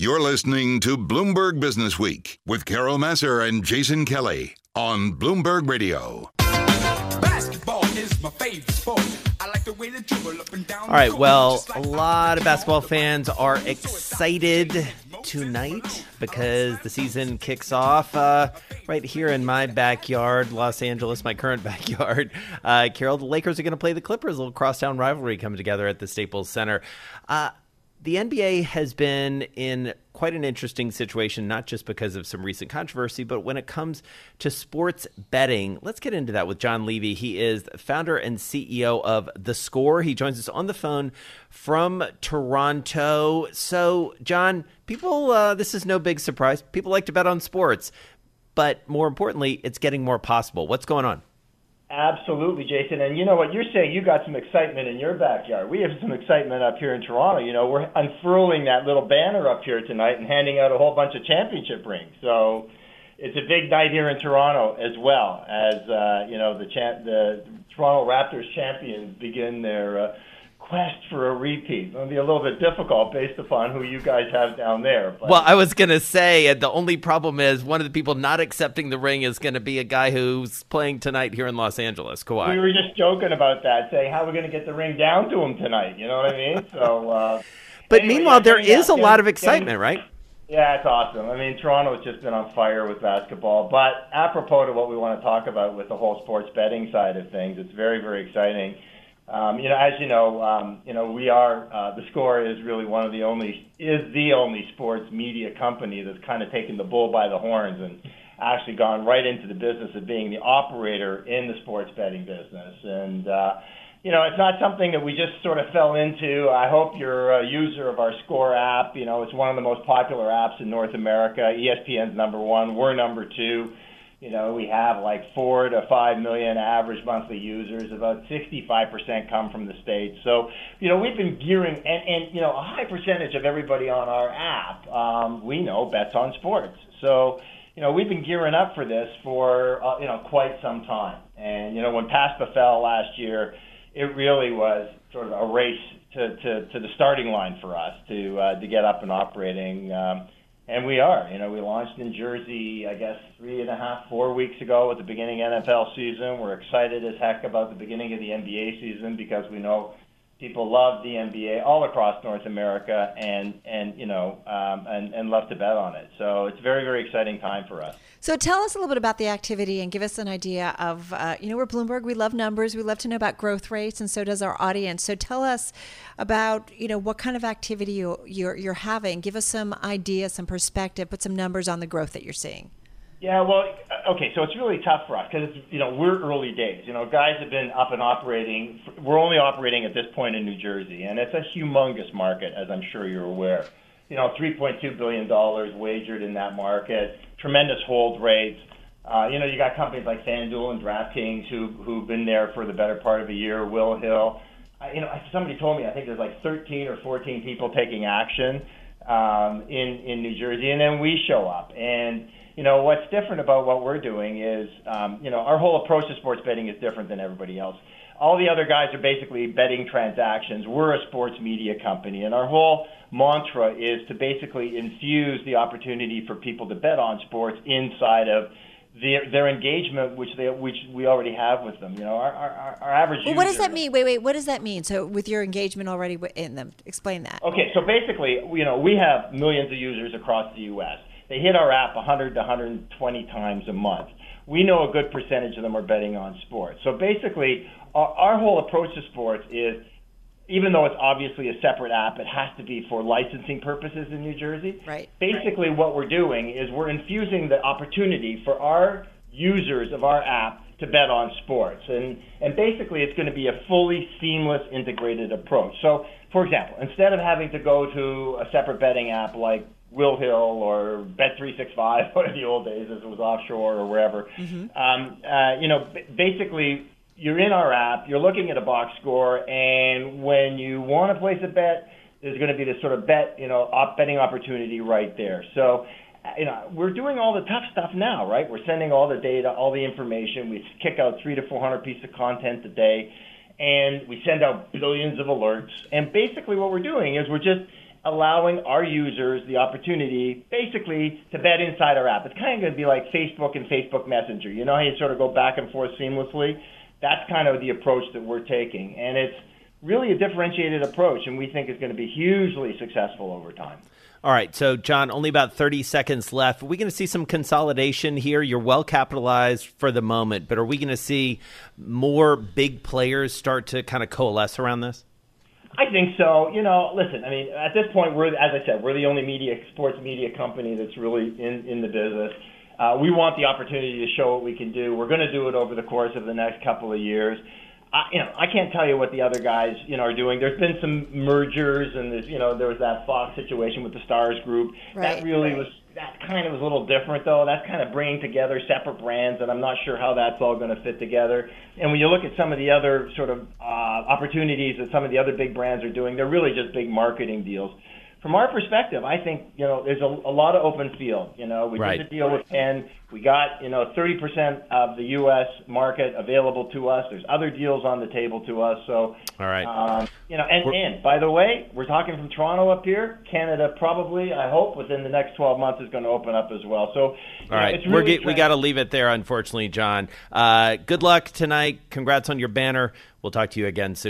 You're listening to Bloomberg Business Week with Carol Massar and Jason Kelly on Bloomberg Radio. Basketball is my favorite sport. I like the way they dribble up and down. All right, well, a lot of basketball fans are excited tonight because the season kicks off uh, right here in my backyard, Los Angeles, my current backyard. Uh, Carol, the Lakers are going to play the Clippers, a little crosstown rivalry coming together at the Staples Center. Uh, the NBA has been in quite an interesting situation, not just because of some recent controversy, but when it comes to sports betting. Let's get into that with John Levy. He is founder and CEO of theScore. He joins us on the phone from Toronto. So, John, people, uh, this is no big surprise. People like to bet on sports, but more importantly, it's getting more possible. What's going on? Absolutely, Jason. And you know what? You're saying you got some excitement in your backyard. We have some excitement up here in Toronto. You know, we're unfurling that little banner up here tonight and handing out a whole bunch of championship rings. So it's a big night here in Toronto as well as uh, you know the cha- the Toronto Raptors champions begin their uh, quest for a repeat. It'll be a little bit difficult based upon who you guys have down there. But. Well, I was going to say, uh, the only problem is one of the people not accepting the ring is going to be a guy who's playing tonight here in Los Angeles, Kawhi. We were just joking about that, saying how are we going to get the ring down to him tonight. You know what I mean? So. Uh, but anyway, meanwhile, there is a lot of excitement, right? Yeah, it's awesome. I mean, Toronto's just been on fire with basketball. But apropos to what we want to talk about with the whole sports betting side of things, it's very, very exciting. Um, you know, as you know, um, you know, we are uh, the score is really one of the only is the only sports media company that's kind of taken the bull by the horns and actually gone right into the business of being the operator in the sports betting business. And uh, you know, it's not something that we just sort of fell into. I hope you're a user of our Score app. You know, it's one of the most popular apps in North America. ESPN's number one. We're number two. You know, we have like four to five million average monthly users. About 65% come from the states. So, you know, we've been gearing, and, and you know, a high percentage of everybody on our app, um, we know bets on sports. So, you know, we've been gearing up for this for uh, you know quite some time. And you know, when PASPA fell last year, it really was sort of a race to, to, to the starting line for us to uh, to get up and operating. Um, and we are. You know, we launched in Jersey, I guess, three and a half, four weeks ago with the beginning NFL season. We're excited as heck about the beginning of the NBA season because we know people love the NBA all across North America and and you know um, and and love to bet on it. So it's a very very exciting time for us. So tell us a little bit about the activity and give us an idea of uh, you know we're Bloomberg. We love numbers. We love to know about growth rates, and so does our audience. So tell us about you know what kind of activity you, you're you're having. Give us some idea, some perspective, put some numbers on the growth that you're seeing. Yeah, well, okay, so it's really tough for us because you know we're early days. You know, guys have been up and operating. We're only operating at this point in New Jersey, and it's a humongous market, as I'm sure you're aware. You know, 3.2 billion dollars wagered in that market, tremendous hold rates. Uh, you know, you got companies like FanDuel and DraftKings who who've been there for the better part of a year. Will Hill, uh, you know, somebody told me I think there's like 13 or 14 people taking action um, in in New Jersey, and then we show up and you know, what's different about what we're doing is, um, you know, our whole approach to sports betting is different than everybody else. All the other guys are basically betting transactions. We're a sports media company, and our whole mantra is to basically infuse the opportunity for people to bet on sports inside of their their engagement, which they which we already have with them. You know, our our, our average. Well, what does that mean? Wait, wait. What does that mean? So, with your engagement already in them, explain that. Okay, so basically, you know, we have millions of users across the U.S. They hit our app 100 to 120 times a month. We know a good percentage of them are betting on sports. So basically, our, our whole approach to sports is even though it's obviously a separate app, it has to be for licensing purposes in New Jersey. Right. Basically, right. what we're doing is we're infusing the opportunity for our users of our app to bet on sports. And, and basically, it's going to be a fully seamless, integrated approach. So, for example, instead of having to go to a separate betting app like Will Hill or Bet365, one of the old days as it was offshore or wherever. Mm-hmm. Um, uh, you know, b- basically, you're in our app, you're looking at a box score, and when you want to place a bet, there's going to be this sort of bet, you know, op- betting opportunity right there. So, uh, you know, we're doing all the tough stuff now, right? We're sending all the data, all the information. We kick out three to 400 pieces of content a day, and we send out billions of alerts. And basically, what we're doing is we're just allowing our users the opportunity basically to bet inside our app. It's kind of going to be like Facebook and Facebook Messenger. You know how you sort of go back and forth seamlessly? That's kind of the approach that we're taking. And it's really a differentiated approach, and we think is going to be hugely successful over time. All right, so John, only about 30 seconds left. Are we going to see some consolidation here? You're well capitalized for the moment, but are we going to see more big players start to kind of coalesce around this? I think so. You know, listen. I mean, at this point, we're as I said, we're the only media sports media company that's really in in the business. Uh, we want the opportunity to show what we can do. We're going to do it over the course of the next couple of years. I, you know, I can't tell you what the other guys, you know, are doing. There's been some mergers, and there's, you know, there was that Fox situation with the Stars Group. Right, that really right. was that kind of was a little different, though. That's kind of bringing together separate brands, and I'm not sure how that's all going to fit together. And when you look at some of the other sort of uh, opportunities that some of the other big brands are doing, they're really just big marketing deals. From our perspective, I think you know there's a, a lot of open field. You know, we Right. did the deal with Penn. We got you know 30% of the U.S. market available to us. There's other deals on the table to us. So, All right. um, you know, and, and by the way, we're talking from Toronto up here. Canada probably, I hope, within the next 12 months is going to open up as well. So, All right, it's we're really get, we got to leave it there, unfortunately, John. Uh, good luck tonight. Congrats on your banner. We'll talk to you again soon.